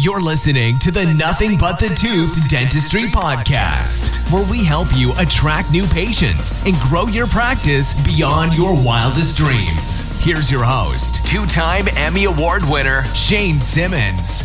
You're listening to the Nothing But the Tooth Dentistry Podcast, where we help you attract new patients and grow your practice beyond your wildest dreams. Here's your host, two time Emmy Award winner, Shane Simmons.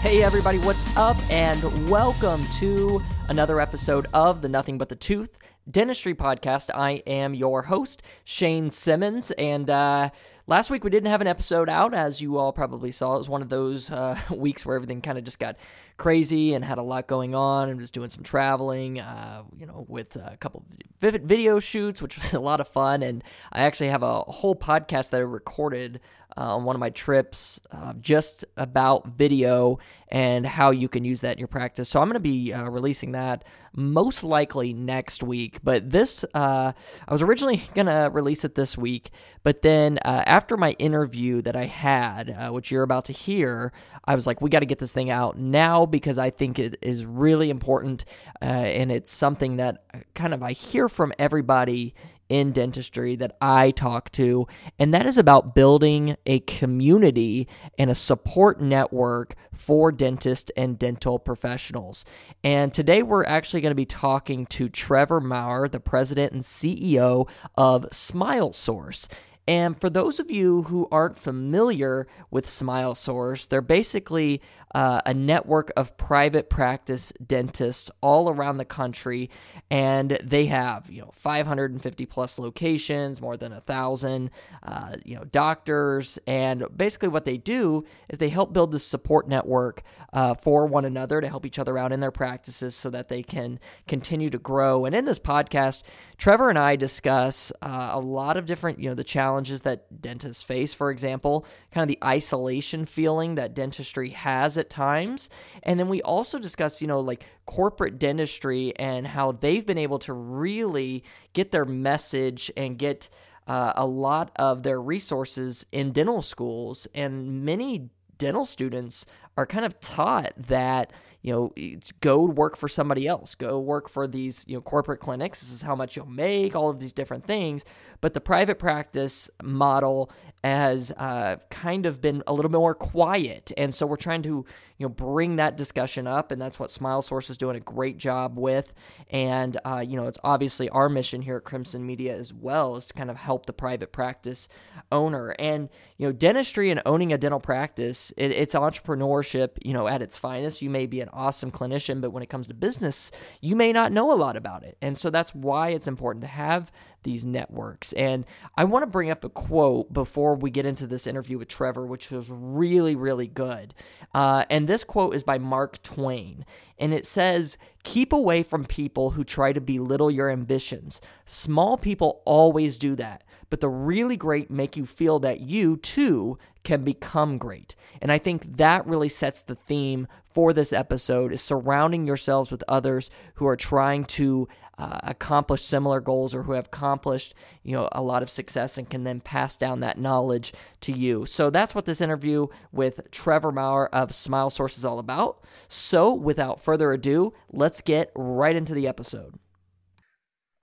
Hey, everybody, what's up? And welcome to another episode of the Nothing But the Tooth Dentistry Podcast. I am your host, Shane Simmons. And uh, last week we didn't have an episode out, as you all probably saw. It was one of those uh, weeks where everything kind of just got crazy and had a lot going on and was doing some traveling, uh, you know, with a couple of video shoots, which was a lot of fun. And I actually have a whole podcast that I recorded uh, on one of my trips uh, just about video and how you can use that in your practice. So I'm going to be uh, releasing that most likely next week. But this, uh, I was originally going to release it this week, but then uh, after my interview that I had, uh, which you're about to hear, I was like, we got to get this thing out now because I think it is really important and it's something that kind of I hear from everybody in dentistry that I talk to, and that is about building a community and a support network for dentists and dental professionals. And today we're actually going to be talking to Trevor Maurer, the president and CEO of Smile Source. And for those of you who aren't familiar with Smile Source, they're basically uh, a network of private practice dentists all around the country, and they have you know 550 plus locations, more than a thousand, uh, you know doctors, and basically what they do is they help build this support network uh, for one another to help each other out in their practices so that they can continue to grow. And in this podcast, Trevor and I discuss uh, a lot of different you know the challenges that dentists face. For example, kind of the isolation feeling that dentistry has at times. And then we also discuss, you know, like corporate dentistry and how they've been able to really get their message and get uh, a lot of their resources in dental schools. And many dental students are kind of taught that you know, it's go work for somebody else, go work for these, you know, corporate clinics. This is how much you'll make, all of these different things. But the private practice model has uh, kind of been a little bit more quiet. And so we're trying to, you know, bring that discussion up. And that's what Smile Source is doing a great job with. And, uh, you know, it's obviously our mission here at Crimson Media as well is to kind of help the private practice owner. And, you know, dentistry and owning a dental practice, it, it's entrepreneurship, you know, at its finest. You may be an awesome clinician, but when it comes to business, you may not know a lot about it. And so that's why it's important to have these networks. And I want to bring up a quote before we get into this interview with Trevor, which was really, really good. Uh, and this quote is by Mark Twain. And it says, Keep away from people who try to belittle your ambitions. Small people always do that, but the really great make you feel that you, too, can become great. And I think that really sets the theme for this episode is surrounding yourselves with others who are trying to uh, accomplish similar goals or who have accomplished you know a lot of success and can then pass down that knowledge to you so that's what this interview with trevor maurer of smile source is all about so without further ado let's get right into the episode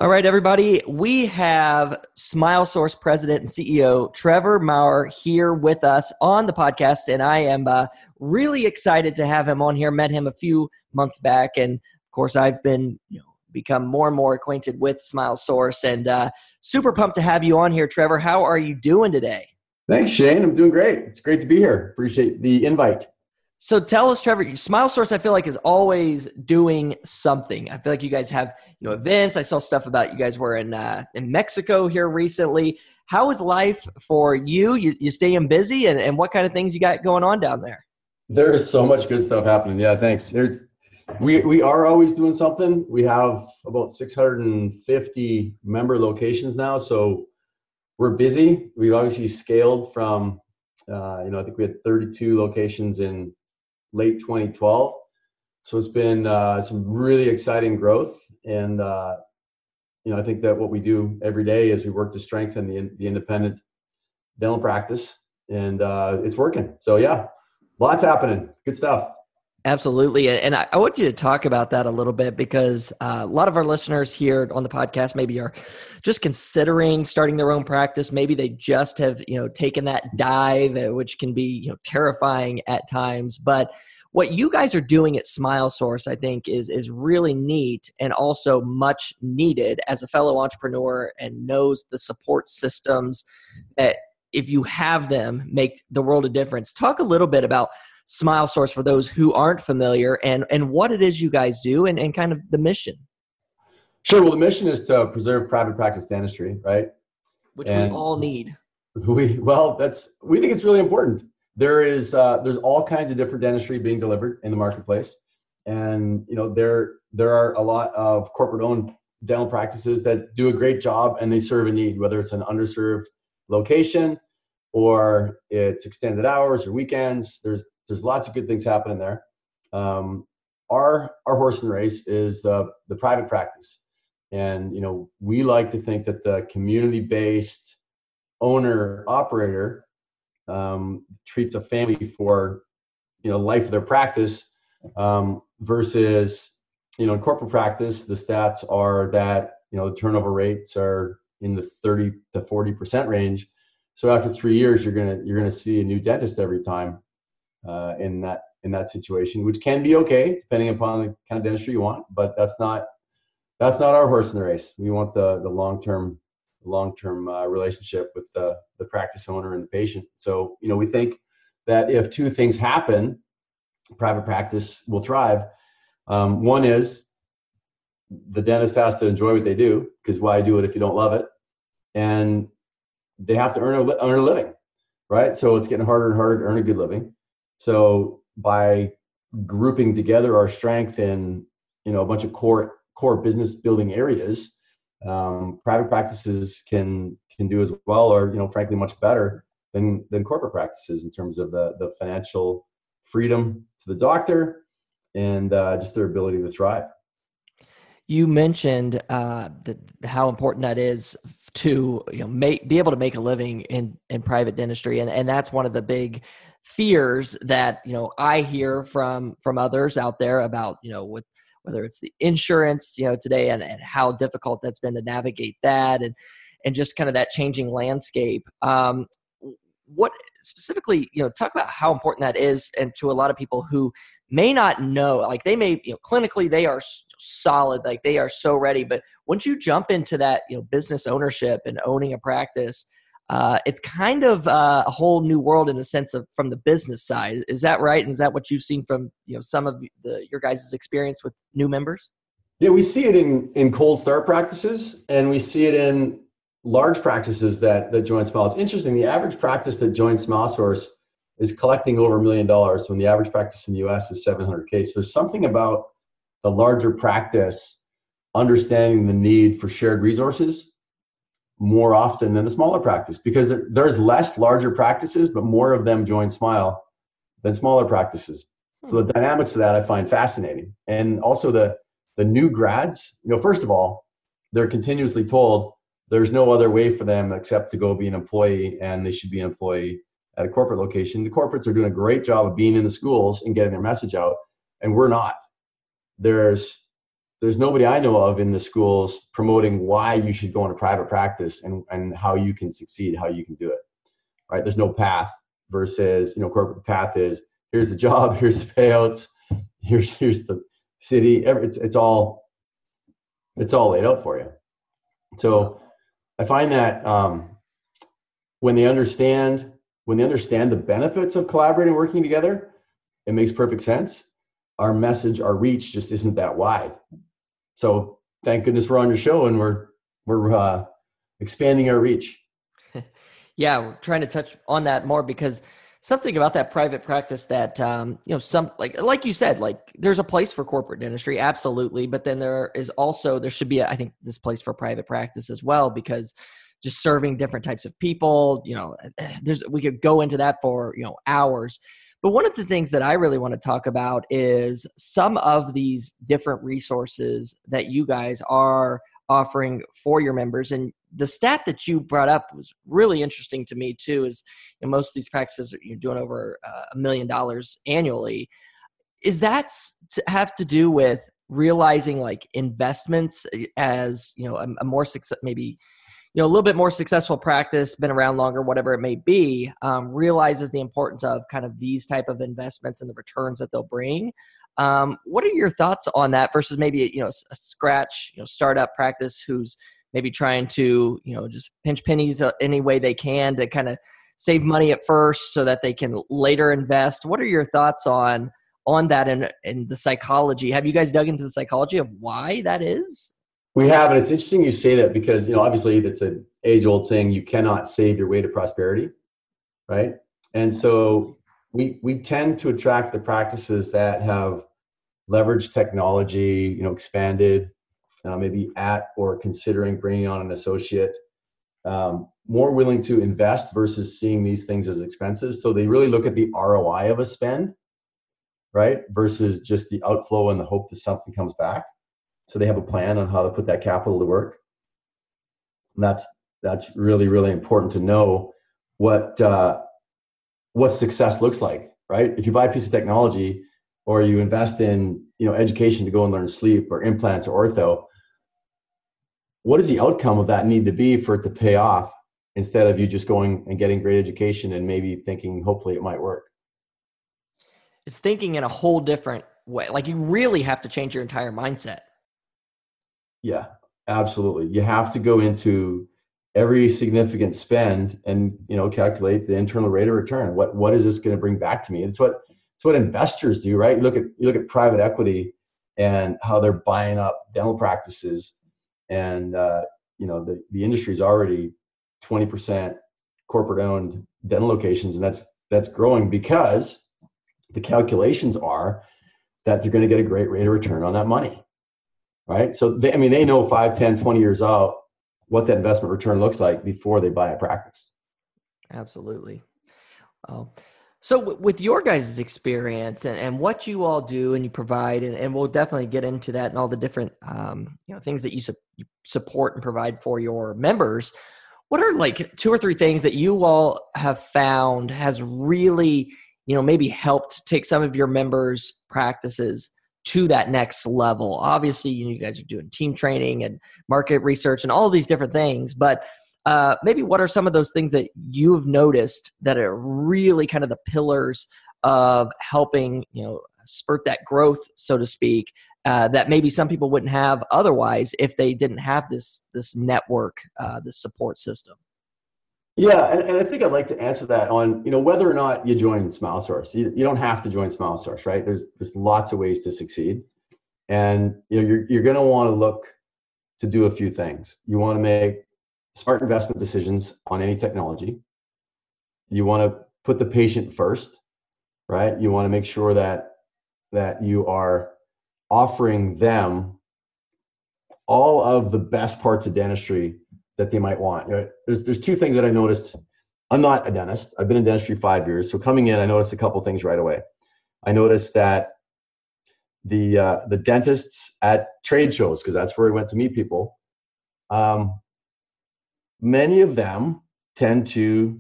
all right, everybody. We have Smile Source President and CEO Trevor Maurer here with us on the podcast, and I am uh, really excited to have him on here. Met him a few months back, and of course, I've been you know become more and more acquainted with Smile Source. And uh, super pumped to have you on here, Trevor. How are you doing today? Thanks, Shane. I'm doing great. It's great to be here. Appreciate the invite. So tell us, Trevor, Smile Source, I feel like is always doing something. I feel like you guys have, you know, events. I saw stuff about you guys were in uh, in Mexico here recently. How is life for you? You, you staying busy, and, and what kind of things you got going on down there? There's so much good stuff happening. Yeah, thanks. There's we we are always doing something. We have about 650 member locations now, so we're busy. We've obviously scaled from, uh, you know, I think we had 32 locations in late 2012. So it's been uh, some really exciting growth, and uh, you know, I think that what we do every day is we work to strengthen the the independent dental practice, and uh, it's working. So yeah, lots happening. Good stuff. Absolutely. And I, want you to talk about that a little bit because uh, a lot of our listeners here on the podcast maybe are just considering starting their own practice. Maybe they just have, you know, taken that dive, uh, which can be, you know, terrifying at times. But what you guys are doing at Smile Source, I think, is is really neat and also much needed as a fellow entrepreneur and knows the support systems that if you have them make the world a difference. Talk a little bit about Smile Source for those who aren't familiar and, and what it is you guys do and, and kind of the mission. Sure. Well, the mission is to preserve private practice dentistry, right? Which and we all need. We well, that's we think it's really important. There is uh, there's all kinds of different dentistry being delivered in the marketplace, and you know there there are a lot of corporate owned dental practices that do a great job and they serve a need, whether it's an underserved location or it's extended hours or weekends. There's there's lots of good things happening there. Um, our our horse and race is the the private practice, and you know we like to think that the community based owner operator um, treats a family for you know life of their practice um, versus you know in corporate practice the stats are that you know the turnover rates are in the 30 to 40 percent range. So after three years you're gonna you're gonna see a new dentist every time uh, in that in that situation, which can be okay depending upon the kind of dentistry you want. But that's not that's not our horse in the race. We want the the long term long term uh, relationship with the the practice owner and the patient. So you know we think that if two things happen, private practice will thrive. Um, one is the dentist has to enjoy what they do because why do it if you don't love it? And they have to earn a, earn a living, right? So it's getting harder and harder to earn a good living. So by grouping together our strength in you know a bunch of core core business building areas, um, private practices can can do as well, or you know frankly much better than than corporate practices in terms of the the financial freedom to the doctor and uh, just their ability to thrive. You mentioned uh, the, how important that is to you know make be able to make a living in in private dentistry, and and that's one of the big fears that you know I hear from from others out there about you know with whether it's the insurance you know today and, and how difficult that's been to navigate that and and just kind of that changing landscape. Um, what specifically you know talk about how important that is and to a lot of people who may not know like they may you know clinically they are solid like they are so ready but once you jump into that you know business ownership and owning a practice uh, it's kind of uh, a whole new world in the sense of from the business side. Is that right? And is that what you've seen from you know some of the your guys' experience with new members? Yeah, we see it in in cold start practices, and we see it in large practices that that join Smile. It's interesting. The average practice that joins Smile Source is collecting over a million dollars, when the average practice in the U.S. is 700k. So there's something about the larger practice understanding the need for shared resources more often than the smaller practice because there, there's less larger practices, but more of them join Smile than smaller practices. So the hmm. dynamics of that I find fascinating, and also the the new grads. You know, first of all, they're continuously told there's no other way for them except to go be an employee, and they should be an employee at a corporate location. The corporates are doing a great job of being in the schools and getting their message out, and we're not. There's there's nobody I know of in the schools promoting why you should go into private practice and, and how you can succeed, how you can do it. Right? There's no path versus, you know, corporate path is here's the job, here's the payouts, here's here's the city. It's it's all it's all laid out for you. So I find that um, when they understand when they understand the benefits of collaborating, working together, it makes perfect sense. Our message, our reach just isn't that wide so thank goodness we're on your show and we're we're uh, expanding our reach. yeah, we're trying to touch on that more because something about that private practice that um, you know some like like you said like there's a place for corporate dentistry absolutely but then there is also there should be a, I think this place for private practice as well because just serving different types of people you know there's we could go into that for you know hours but one of the things that I really want to talk about is some of these different resources that you guys are offering for your members. And the stat that you brought up was really interesting to me too. Is know, most of these practices you're doing over uh, a million dollars annually. is that to have to do with realizing like investments eh, as you know a, a more success maybe you know a little bit more successful practice been around longer whatever it may be um, realizes the importance of kind of these type of investments and the returns that they'll bring. Um, what are your thoughts on that versus maybe you know a scratch you know startup practice who's maybe trying to you know just pinch pennies uh, any way they can to kind of save money at first so that they can later invest? What are your thoughts on on that and and the psychology? Have you guys dug into the psychology of why that is we have and it's interesting you say that because you know obviously it's an age old saying you cannot save your way to prosperity right? And so we we tend to attract the practices that have leveraged technology you know expanded uh, maybe at or considering bringing on an associate um, more willing to invest versus seeing these things as expenses. So they really look at the roi of a spend right versus just the outflow and the hope that something comes back so they have a plan on how to put that capital to work. And that's that's really really important to know what uh, what success looks like right? If you buy a piece of technology or you invest in you know education to go and learn sleep or implants or ortho what does the outcome of that need to be for it to pay off instead of you just going and getting great education and maybe thinking hopefully it might work? It's thinking in a whole different way. Like you really have to change your entire mindset yeah absolutely. You have to go into every significant spend and you know calculate the internal rate of return. What what is this going to bring back to me? It's what it's what investors do right? You look at you look at private equity and how they're buying up dental practices and uh, you know the, the industry is already 20% corporate owned dental locations and that's that's growing because the calculations are that they're going to get a great rate of return on that money right? So they, i mean they know 5 10 20 years out what that investment return looks like before they buy a practice. Absolutely. Well, so w- with your guys' experience and, and what you all do and you provide and, and we'll definitely get into that and all the different um, you know things that you, su- you support and provide for your members what are like two or three things that you all have found has really you know maybe helped take some of your members practices to that next level. Obviously you, guys are doing team training and market research and all these different things but uh, maybe what are some of those things that you've noticed that are really kind of the pillars of helping you know spurt that growth so to speak uh, that maybe some people wouldn't have otherwise if they didn't have this this network uh, this support system yeah, and, and I think I'd like to answer that on, you know, whether or not you join Smile Source. You, you don't have to join Smile Source, right? There's there's lots of ways to succeed. And you know, you're you're gonna want to look to do a few things. You want to make smart investment decisions on any technology. You want to put the patient first, right? You want to make sure that that you are offering them all of the best parts of dentistry that they might want. You know, there's there's two things that I noticed. I'm not a dentist. I've been in dentistry five years. So coming in, I noticed a couple things right away. I noticed that the uh, the dentists at trade shows, because that's where we went to meet people, um, many of them tend to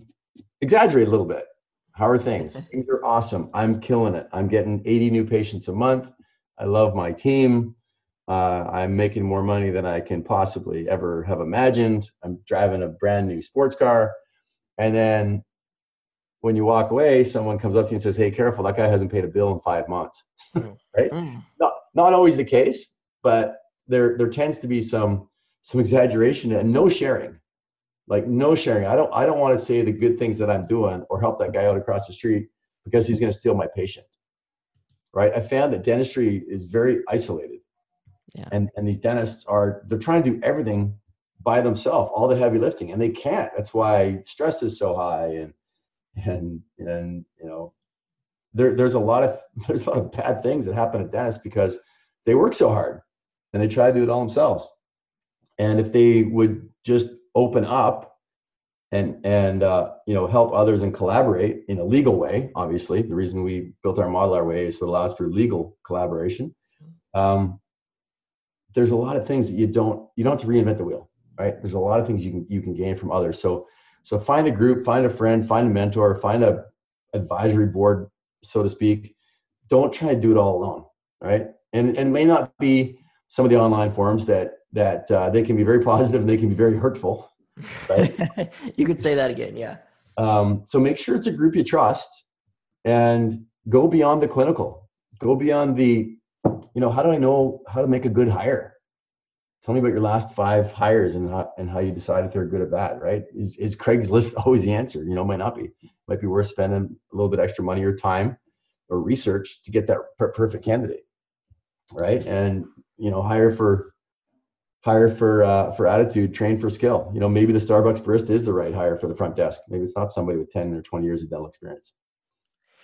exaggerate a little bit. How are things? things are awesome. I'm killing it. I'm getting 80 new patients a month. I love my team. Uh, I'm making more money than I can possibly ever have imagined. I'm driving a brand new sports car. And then when you walk away, someone comes up to you and says, Hey, careful, that guy hasn't paid a bill in five months. Mm. right? Mm. Not, not always the case, but there, there tends to be some, some exaggeration and no sharing. Like no sharing. I don't I don't want to say the good things that I'm doing or help that guy out across the street because he's going to steal my patient. Right? I found that dentistry is very isolated yeah. And and these dentists are they're trying to do everything by themselves, all the heavy lifting, and they can't. That's why stress is so high and and and you know there there's a lot of there's a lot of bad things that happen at dentists because they work so hard and they try to do it all themselves. And if they would just open up and and uh, you know help others and collaborate in a legal way, obviously the reason we built our model our way is to allow us for legal collaboration. Um, there's a lot of things that you don't you don't have to reinvent the wheel right there's a lot of things you can you can gain from others so so find a group find a friend find a mentor find a advisory board so to speak don't try to do it all alone, right? And and may not be some of the online forums that that uh, they can be very positive and they can be very hurtful. Right? you could say that again, yeah. Um, so make sure it's a group you trust, and go beyond the clinical. Go beyond the, you know, how do I know how to make a good hire? Tell me about your last five hires and how, and how you decide if they're good or bad, right? Is, is Craig's list always the answer? You know, might not be. Might be worth spending a little bit extra money or time or research to get that per- perfect candidate, right? And you know, hire for hire for uh, for attitude, train for skill. You know, maybe the Starbucks barista is the right hire for the front desk. Maybe it's not somebody with ten or twenty years of Dell experience.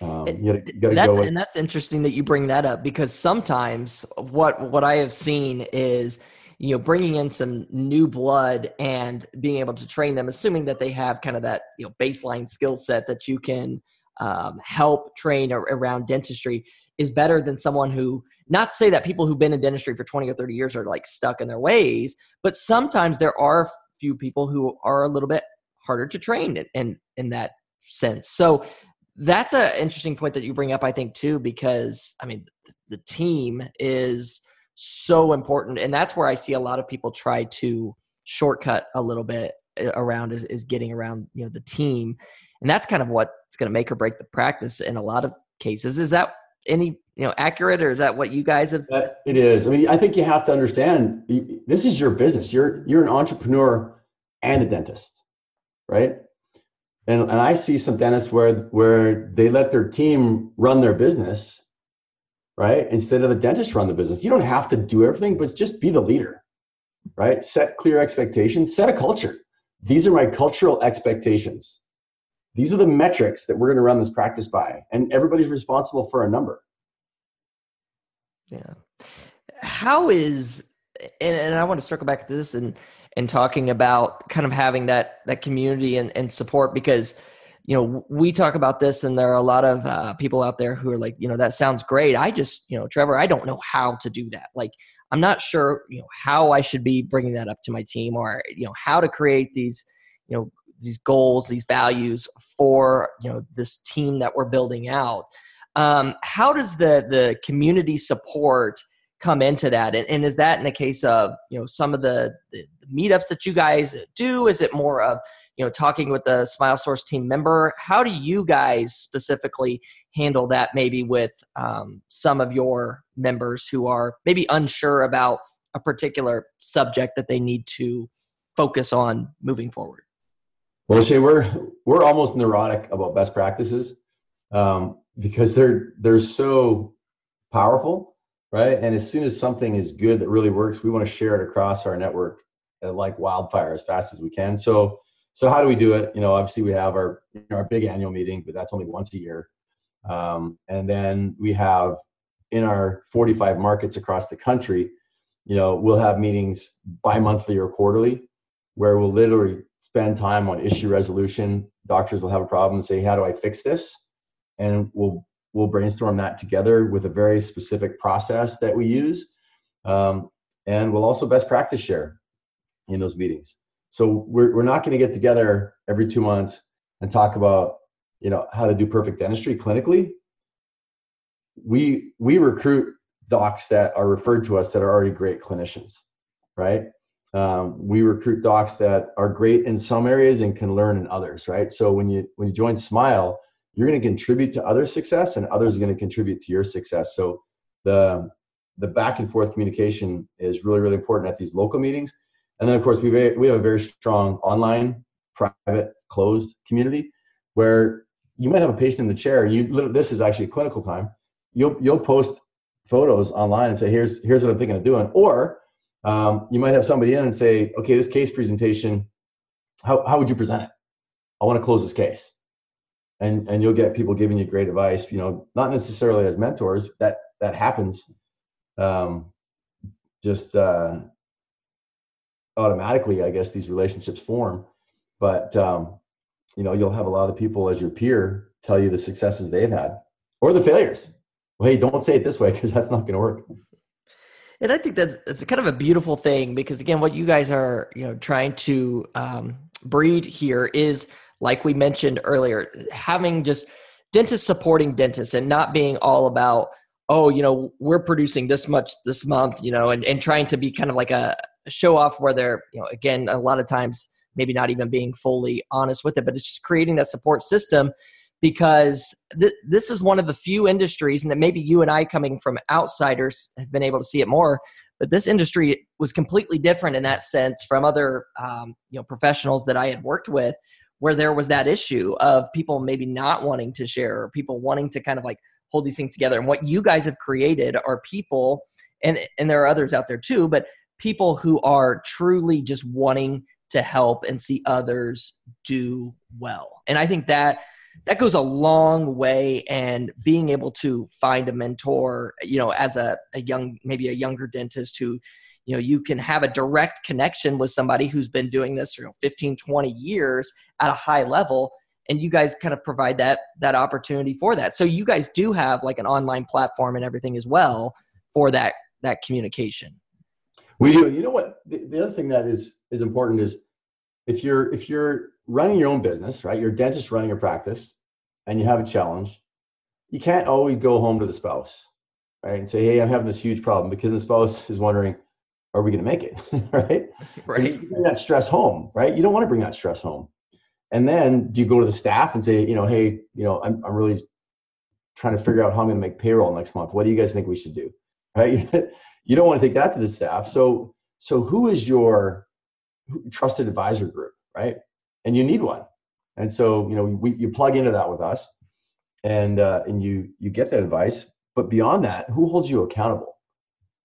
Um, you gotta, you gotta that's, and that's interesting that you bring that up because sometimes what what I have seen is you know bringing in some new blood and being able to train them assuming that they have kind of that you know baseline skill set that you can um, help train around dentistry is better than someone who not to say that people who've been in dentistry for 20 or 30 years are like stuck in their ways but sometimes there are a few people who are a little bit harder to train in, in, in that sense. So that's an interesting point that you bring up i think too because i mean the team is so important and that's where i see a lot of people try to shortcut a little bit uh, around is, is getting around you know the team and that's kind of what's going to make or break the practice in a lot of cases. Is that any you know accurate or is that what you guys have it is. I mean i think you have to understand this is your business. You're you're an entrepreneur and a dentist right and and i see some dentists where where they let their team run their business right? Instead of the dentist run the business. You don't have to do everything, but just be the leader, right? Set clear expectations, set a culture. These are my cultural expectations. These are the metrics that we're going to run this practice by, and everybody's responsible for a number. Yeah. How is and, and I want to circle back to this and and talking about kind of having that that community and, and support because you know we talk about this and there are a lot of uh, people out there who are like you know that sounds great. I just you know trevor i don't know how to do that. Like i'm not sure you know how i should be bringing that up to my team or you know how to create these you know these goals these values for you know this team that we're building out. Um, how does the the community support come into that? And, and is that in the case of you know some of the, the meetups that you guys do? Is it more of you know talking with the smile source team member? How do you guys specifically handle that maybe with um, some of your members who are maybe unsure about a particular subject that they need to focus on moving forward? Well Shane, we're we're almost neurotic about best practices um, because they're they're so powerful right and as soon as something is good that really works we want to share it across our network uh, like wildfire as fast as we can so so how do we do it? You know, obviously we have our you know, our big annual meeting, but that's only once a year. Um, and then we have in our 45 markets across the country, you know, we'll have meetings bi-monthly or quarterly where we'll literally spend time on issue resolution. Doctors will have a problem and say, how do I fix this? And we'll we'll brainstorm that together with a very specific process that we use. Um, and we'll also best practice share in those meetings. So we're, we're not going to get together every two months and talk about, you know, how to do perfect dentistry clinically. We, we recruit docs that are referred to us that are already great clinicians, right? Um, we recruit docs that are great in some areas and can learn in others, right? So when you when you join Smile, you're going to contribute to other success, and others are going to contribute to your success. So the the back and forth communication is really really important at these local meetings. And then, of course, we we have a very strong online, private, closed community where you might have a patient in the chair. You this is actually clinical time. You'll you'll post photos online and say, here's here's what I'm thinking of doing. Or um, you might have somebody in and say, okay, this case presentation, how how would you present it? I want to close this case. And and you'll get people giving you great advice. You know, not necessarily as mentors. That that happens. Um, just uh, automatically, I guess, these relationships form. But um, you know, you'll have a lot of people as your peer tell you the successes they've had or the failures. Well, hey, don't say it this way because that's not going to work. And I think that's it's kind of a beautiful thing because again, what you guys are you know trying to um, breed here is like we mentioned earlier, having just dentists supporting dentists and not being all about oh you know we're producing this much this month you know and, and trying to be kind of like a show off where they're you know again a lot of times maybe not even being fully honest with it but it's just creating that support system because th- this is one of the few industries and that maybe you and i coming from outsiders have been able to see it more but this industry was completely different in that sense from other um, you know professionals that i had worked with where there was that issue of people maybe not wanting to share or people wanting to kind of like hold these things together. And what you guys have created are people and and there are others out there too but people who are truly just wanting to help and see others do well. And i think that that goes a long way and being able to find a mentor you know as a, a young maybe a younger dentist who you know you can have a direct connection with somebody who's been doing this for you know, 15 20 years at a high level and you guys kind of provide that that opportunity for that so you guys do have like an online platform and everything as well for that that communication we do you know what the, the other thing that is is important is if you're if you're running your own business, right? You're a dentist running a practice and you have a challenge, you can't always go home to the spouse, right? And say, hey, I'm having this huge problem because the spouse is wondering, are we going to make it, right? Right. Bring that stress home, right? You don't want to bring that stress home. And then do you go to the staff and say, you know, hey, you know, I'm, I'm really trying to figure out how I'm going to make payroll next month. What do you guys think we should do? Right? you don't want to take that to the staff. So, so who is your trusted advisor group, right? and you need one. And so, you know, we, you plug into that with us and, uh, and you, you get that advice. But beyond that, who holds you accountable?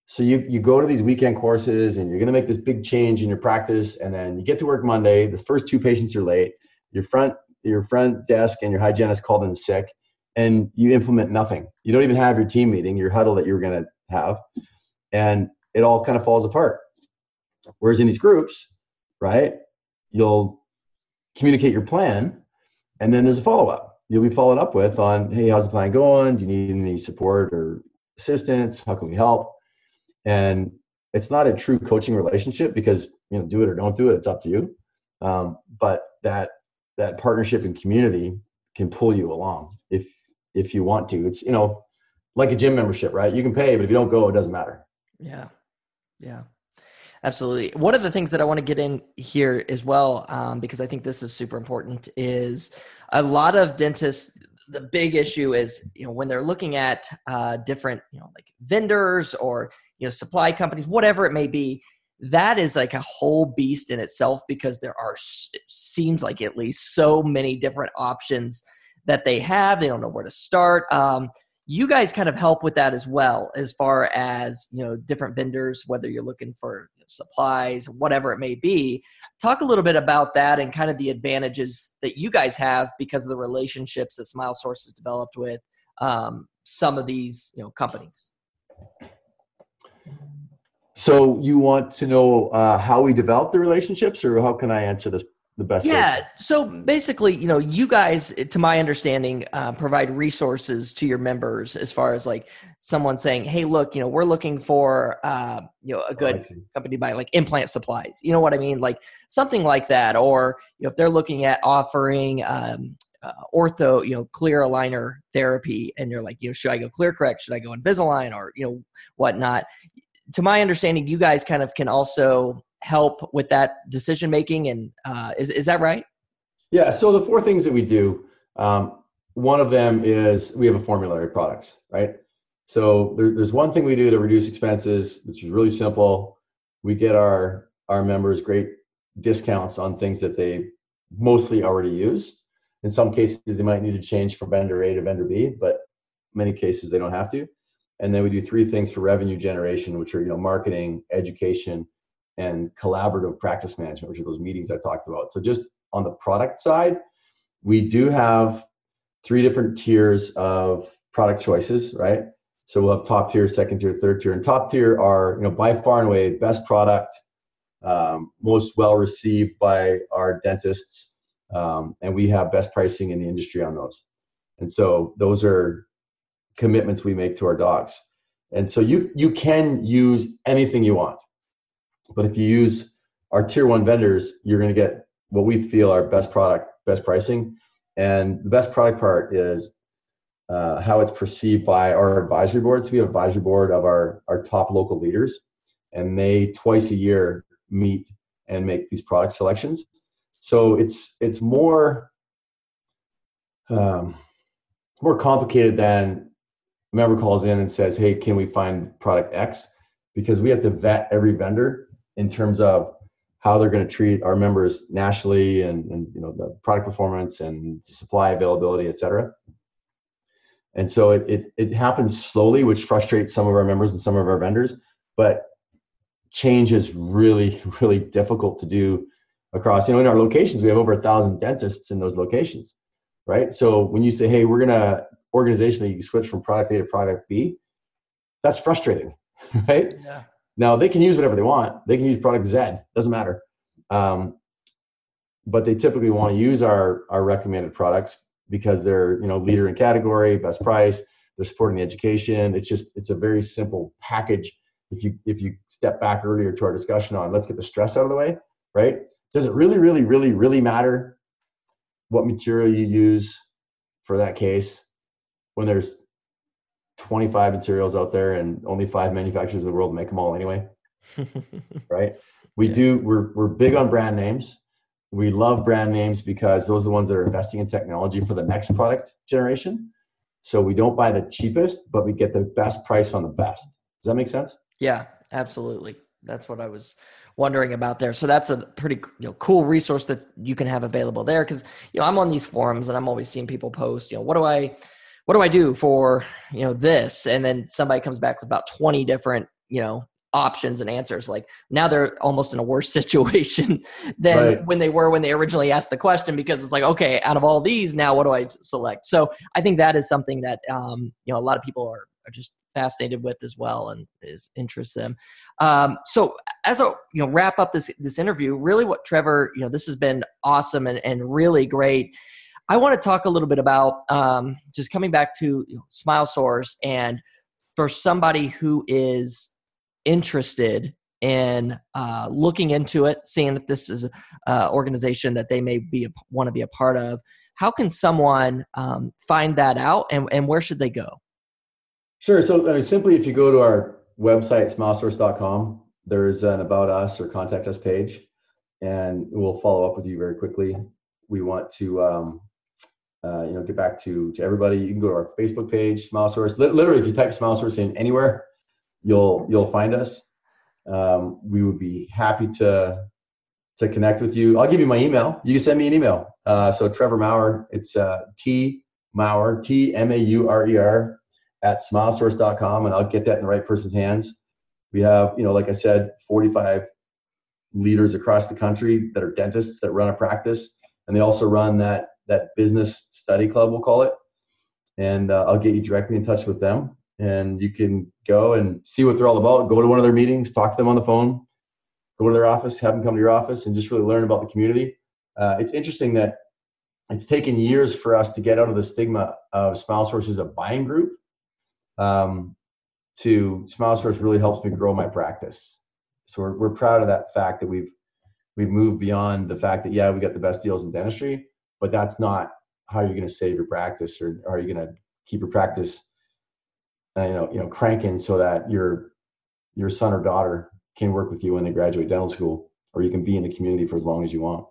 So you, you go to these weekend courses and you're going to make this big change in your practice. And then you get to work Monday, the first two patients are late, your front, your front desk and your hygienist called in sick and you implement nothing. You don't even have your team meeting, your huddle that you were going to have. And it all kind of falls apart. Whereas in these groups, right, you'll communicate your plan, and then there's a follow up. You'll be followed up with on, hey, how's the plan going? Do you need any support or assistance? How can we help? And it's not a true coaching relationship because you know, do it or don't do it. It's up to you. Um, but that that partnership and community can pull you along if if you want to. It's you know like a gym membership, right? You can pay, but if you don't go, it doesn't matter. Yeah, yeah. Absolutely. One of the things that I want to get in here as well, um, because I think this is super important, is a lot of dentists. The big issue is, you know, when they're looking at uh, different, you know, like vendors or you know supply companies, whatever it may be. That is like a whole beast in itself because there are it seems like at least so many different options that they have. They don't know where to start. Um, you guys kind of help with that as well as far as you know different vendors whether you're looking for supplies whatever it may be talk a little bit about that and kind of the advantages that you guys have because of the relationships that smile source has developed with um, some of these you know companies so you want to know uh, how we develop the relationships or how can i answer this the best yeah way? so basically you know you guys to my understanding uh, provide resources to your members as far as like someone saying hey look you know we're looking for uh, you know a good oh, company to buy like implant supplies you know what i mean like something like that or you know if they're looking at offering um, uh, ortho, you know, clear aligner therapy, and you're like, you know, should I go ClearCorrect? Should I go Invisalign, or you know, whatnot? To my understanding, you guys kind of can also help with that decision making and uh, is, is that right? Yeah so the four things that we do um, one of them is we have a formulary products right? So there, there's one thing we do to reduce expenses which is really simple. We get our our members great discounts on things that they mostly already use. In some cases they might need to change from vendor a to vendor b but many cases they don't have to and then we do three things for revenue generation which are you know marketing education and collaborative practice management, which are those meetings I talked about. So just on the product side, we do have three different tiers of product choices, right? So we'll have top tier, second tier, third tier, and top tier are you know by far and away best product, um, most well received by our dentists, um, and we have best pricing in the industry on those. And so those are commitments we make to our dogs. And so you you can use anything you want. But if you use our tier one vendors, you're going to get what we feel our best product, best pricing. And the best product part is uh, how it's perceived by our advisory boards. So we have advisory board of our our top local leaders, and they twice a year meet and make these product selections. So it's it's more um, more complicated than member calls in and says, "Hey, can we find product X?" Because we have to vet every vendor in terms of how they're going to treat our members nationally and, and you know the product performance and supply availability, et cetera. And so it, it, it happens slowly, which frustrates some of our members and some of our vendors. But change is really, really difficult to do across. You know, in our locations, we have over a thousand dentists in those locations, right? So when you say, "Hey, we're gonna organizationally you switch from product A to product B," that's frustrating, right? Yeah. Now they can use whatever they want. They can use product Z. Doesn't matter. Um, but they typically want to use our our recommended products because they're you know leader in category, best price. They're supporting the education. It's just it's a very simple package. If you if you step back earlier to our discussion on let's get the stress out of the way, right? Does it really really really really matter what material you use for that case when there's 25 materials out there and only five manufacturers in the world make them all anyway right? We yeah. do we're, we're big on brand names. We love brand names because those are the ones that are investing in technology for the next product generation. So we don't buy the cheapest but we get the best price on the best. Does that make sense? Yeah absolutely. That's what i was wondering about there. So that's a pretty you know cool resource that you can have available there because you know i'm on these forums and i'm always seeing people post you know what do i what do I do for, you know, this? And then somebody comes back with about 20 different, you know, options and answers. Like now they're almost in a worse situation than right. when they were when they originally asked the question because it's like, okay, out of all these, now what do I select? So I think that is something that, um, you know, a lot of people are, are just fascinated with as well and is interests them. Um, so as a you know wrap up this this interview, really what Trevor, you know, this has been awesome and, and really great. I want to talk a little bit about um, just coming back to know, Smile Source and for somebody who is interested in uh, looking into it, seeing if this is an uh, organization that they may be want to be a part of. How can someone um, find that out, and, and where should they go? Sure. So, I mean, simply if you go to our website, smilesource.com, there's an About Us or Contact Us page, and we'll follow up with you very quickly. We want to um, uh, you know, get back to to everybody. You can go to our Facebook page, Smile Source. Literally, if you type Smile Source in anywhere, you'll you'll find us. Um, we would be happy to to connect with you. I'll give you my email. You can send me an email. Uh, so Trevor Maurer, it's uh, T Maurer, T M A U R E R at smilesource.com, and I'll get that in the right person's hands. We have, you know, like I said, 45 leaders across the country that are dentists that run a practice, and they also run that that business study club, we'll call it. And uh, I'll get you directly in touch with them. And you can go and see what they're all about. Go to one of their meetings, talk to them on the phone, go to their office, have them come to your office, and just really learn about the community. Uh, it's interesting that it's taken years for us to get out of the stigma of Smile Source as a buying group. Um, to Smile Source really helps me grow my practice. So we're, we're proud of that fact that we've we've moved beyond the fact that yeah we got the best deals in dentistry but that's not how you're going to save your practice or are you going to keep your practice uh, you know you know cranking so that your your son or daughter can work with you when they graduate dental school or you can be in the community for as long as you want.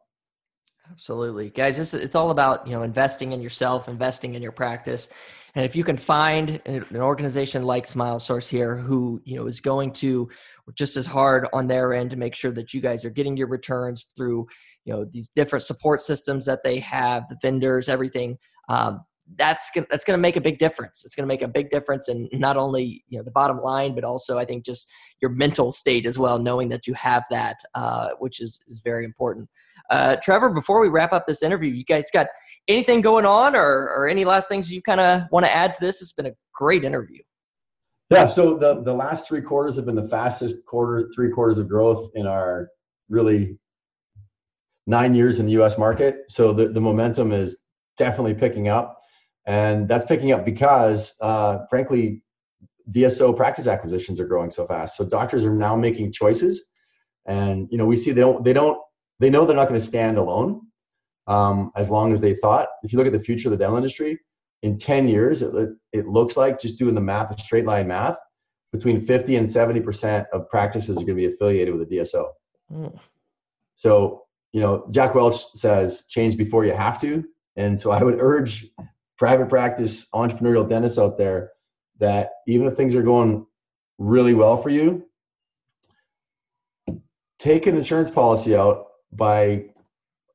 Absolutely. Guys this, it's all about you know investing in yourself investing in your practice. And if you can find an organization like Smile Source here who you know is going to just as hard on their end to make sure that you guys are getting your returns through you know these different support systems that they have, the vendors, everything. Um, that's that's going to make a big difference. It's going to make a big difference in not only you know the bottom line, but also I think just your mental state as well, knowing that you have that, uh, which is is very important. Uh, Trevor, before we wrap up this interview, you guys got anything going on or, or any last things you kind of want to add to this? It's been a great interview. Yeah, so the, the last three quarters have been the fastest quarter, three quarters of growth in our really nine years in the US market. So the, the momentum is definitely picking up. And that's picking up because, uh, frankly, DSO practice acquisitions are growing so fast. So doctors are now making choices. And, you know, we see they don't, they don't, they know they're not going to stand alone um, as long as they thought. If you look at the future of the dental industry, in 10 years, it, it looks like just doing the math, the straight line math, between 50 and 70% of practices are going to be affiliated with a DSO. Mm. So, you know, Jack Welch says change before you have to. And so I would urge private practice entrepreneurial dentists out there that even if things are going really well for you, take an insurance policy out by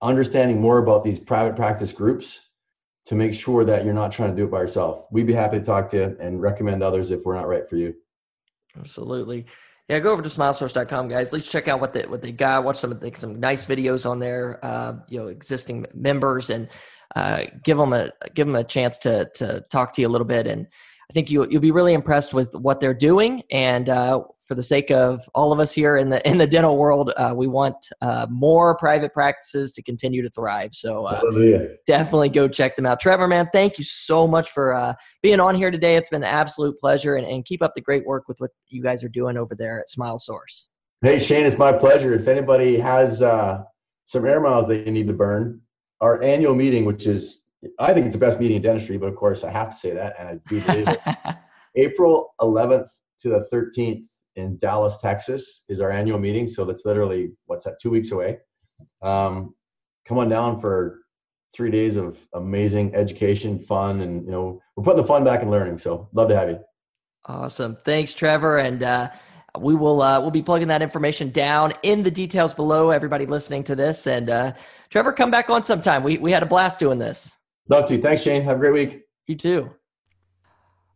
understanding more about these private practice groups to make sure that you're not trying to do it by yourself. We'd be happy to talk to you and recommend others if we're not right for you. Absolutely. Yeah, go over to smilesource.com, guys. Let's check out what they what they got. Watch some the, some nice videos on there. Uh, you know, existing members and uh, give them a give them a chance to to talk to you a little bit. And I think you you'll be really impressed with what they're doing. And uh, for the sake of all of us here in the in the dental world, uh, we want uh, more private practices to continue to thrive. So uh, definitely go check them out. Trevor, man, thank you so much for uh, being on here today. It's been an absolute pleasure, and, and keep up the great work with what you guys are doing over there at Smile Source. Hey Shane, it's my pleasure. If anybody has uh, some air miles they need to burn, our annual meeting, which is I think it's the best meeting in dentistry, but of course I have to say that, and I do believe it. April 11th to the 13th in Dallas, Texas, is our annual meeting. So that's literally what's that? Two weeks away. Um, come on down for three days of amazing education, fun, and you know we're putting the fun back in learning. So love to have you. Awesome, thanks, Trevor, and. Uh, we will uh, we'll be plugging that information down in the details below. Everybody listening to this, and uh, Trevor, come back on sometime. We we had a blast doing this. Love to. Thanks, Shane. Have a great week. You too.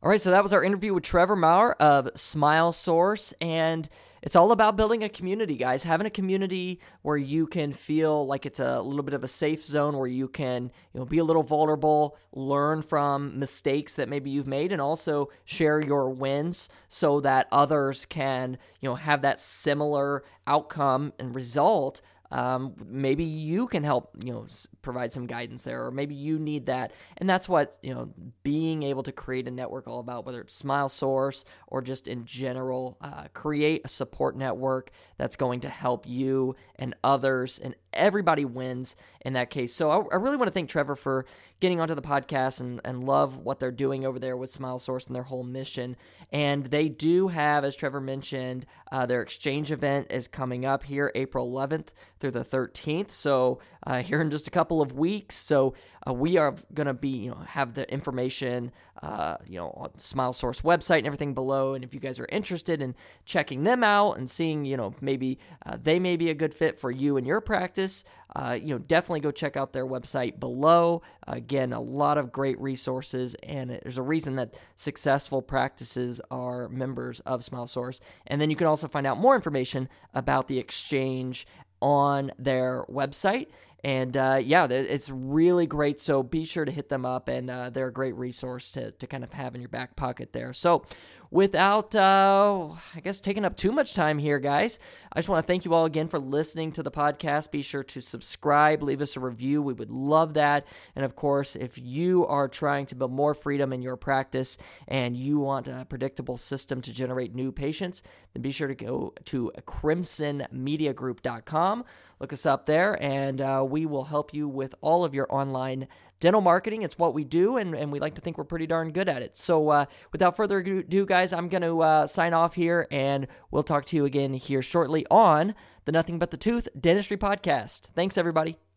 All right, so that was our interview with Trevor Maurer of Smile Source, and it's all about building a community, guys. Having a community where you can feel like it's a little bit of a safe zone where you can, you know, be a little vulnerable, learn from mistakes that maybe you've made, and also share your wins so that others can, you know, have that similar outcome and result um, maybe you can help you know provide some guidance there or maybe you need that. And that's what you know being able to create a network all about whether it's smile source or just in general uh, create a support network that's going to help you and others and everybody wins in that case so i, I really want to thank trevor for getting onto the podcast and, and love what they're doing over there with smile source and their whole mission and they do have as trevor mentioned uh, their exchange event is coming up here april 11th through the 13th. So uh, here in just a couple of weeks. So uh, we are going to be, you know, have the information, uh, you know, on Smile Source website and everything below. And if you guys are interested in checking them out and seeing, you know, maybe uh, they may be a good fit for you and your practice, uh, you know, definitely go check out their website below. Again, a lot of great resources, and there's a reason that successful practices are members of Smile Source. And then you can also find out more information about the exchange on their website. And uh, yeah, it's really great. So be sure to hit them up, and uh, they're a great resource to, to kind of have in your back pocket there. So without, uh, I guess, taking up too much time here, guys, I just want to thank you all again for listening to the podcast. Be sure to subscribe, leave us a review. We would love that. And of course, if you are trying to build more freedom in your practice and you want a predictable system to generate new patients, then be sure to go to crimsonmediagroup.com. Look us up there, and uh, we will help you with all of your online dental marketing. It's what we do, and, and we like to think we're pretty darn good at it. So, uh, without further ado, guys, I'm going to uh, sign off here, and we'll talk to you again here shortly on the Nothing But the Tooth Dentistry Podcast. Thanks, everybody.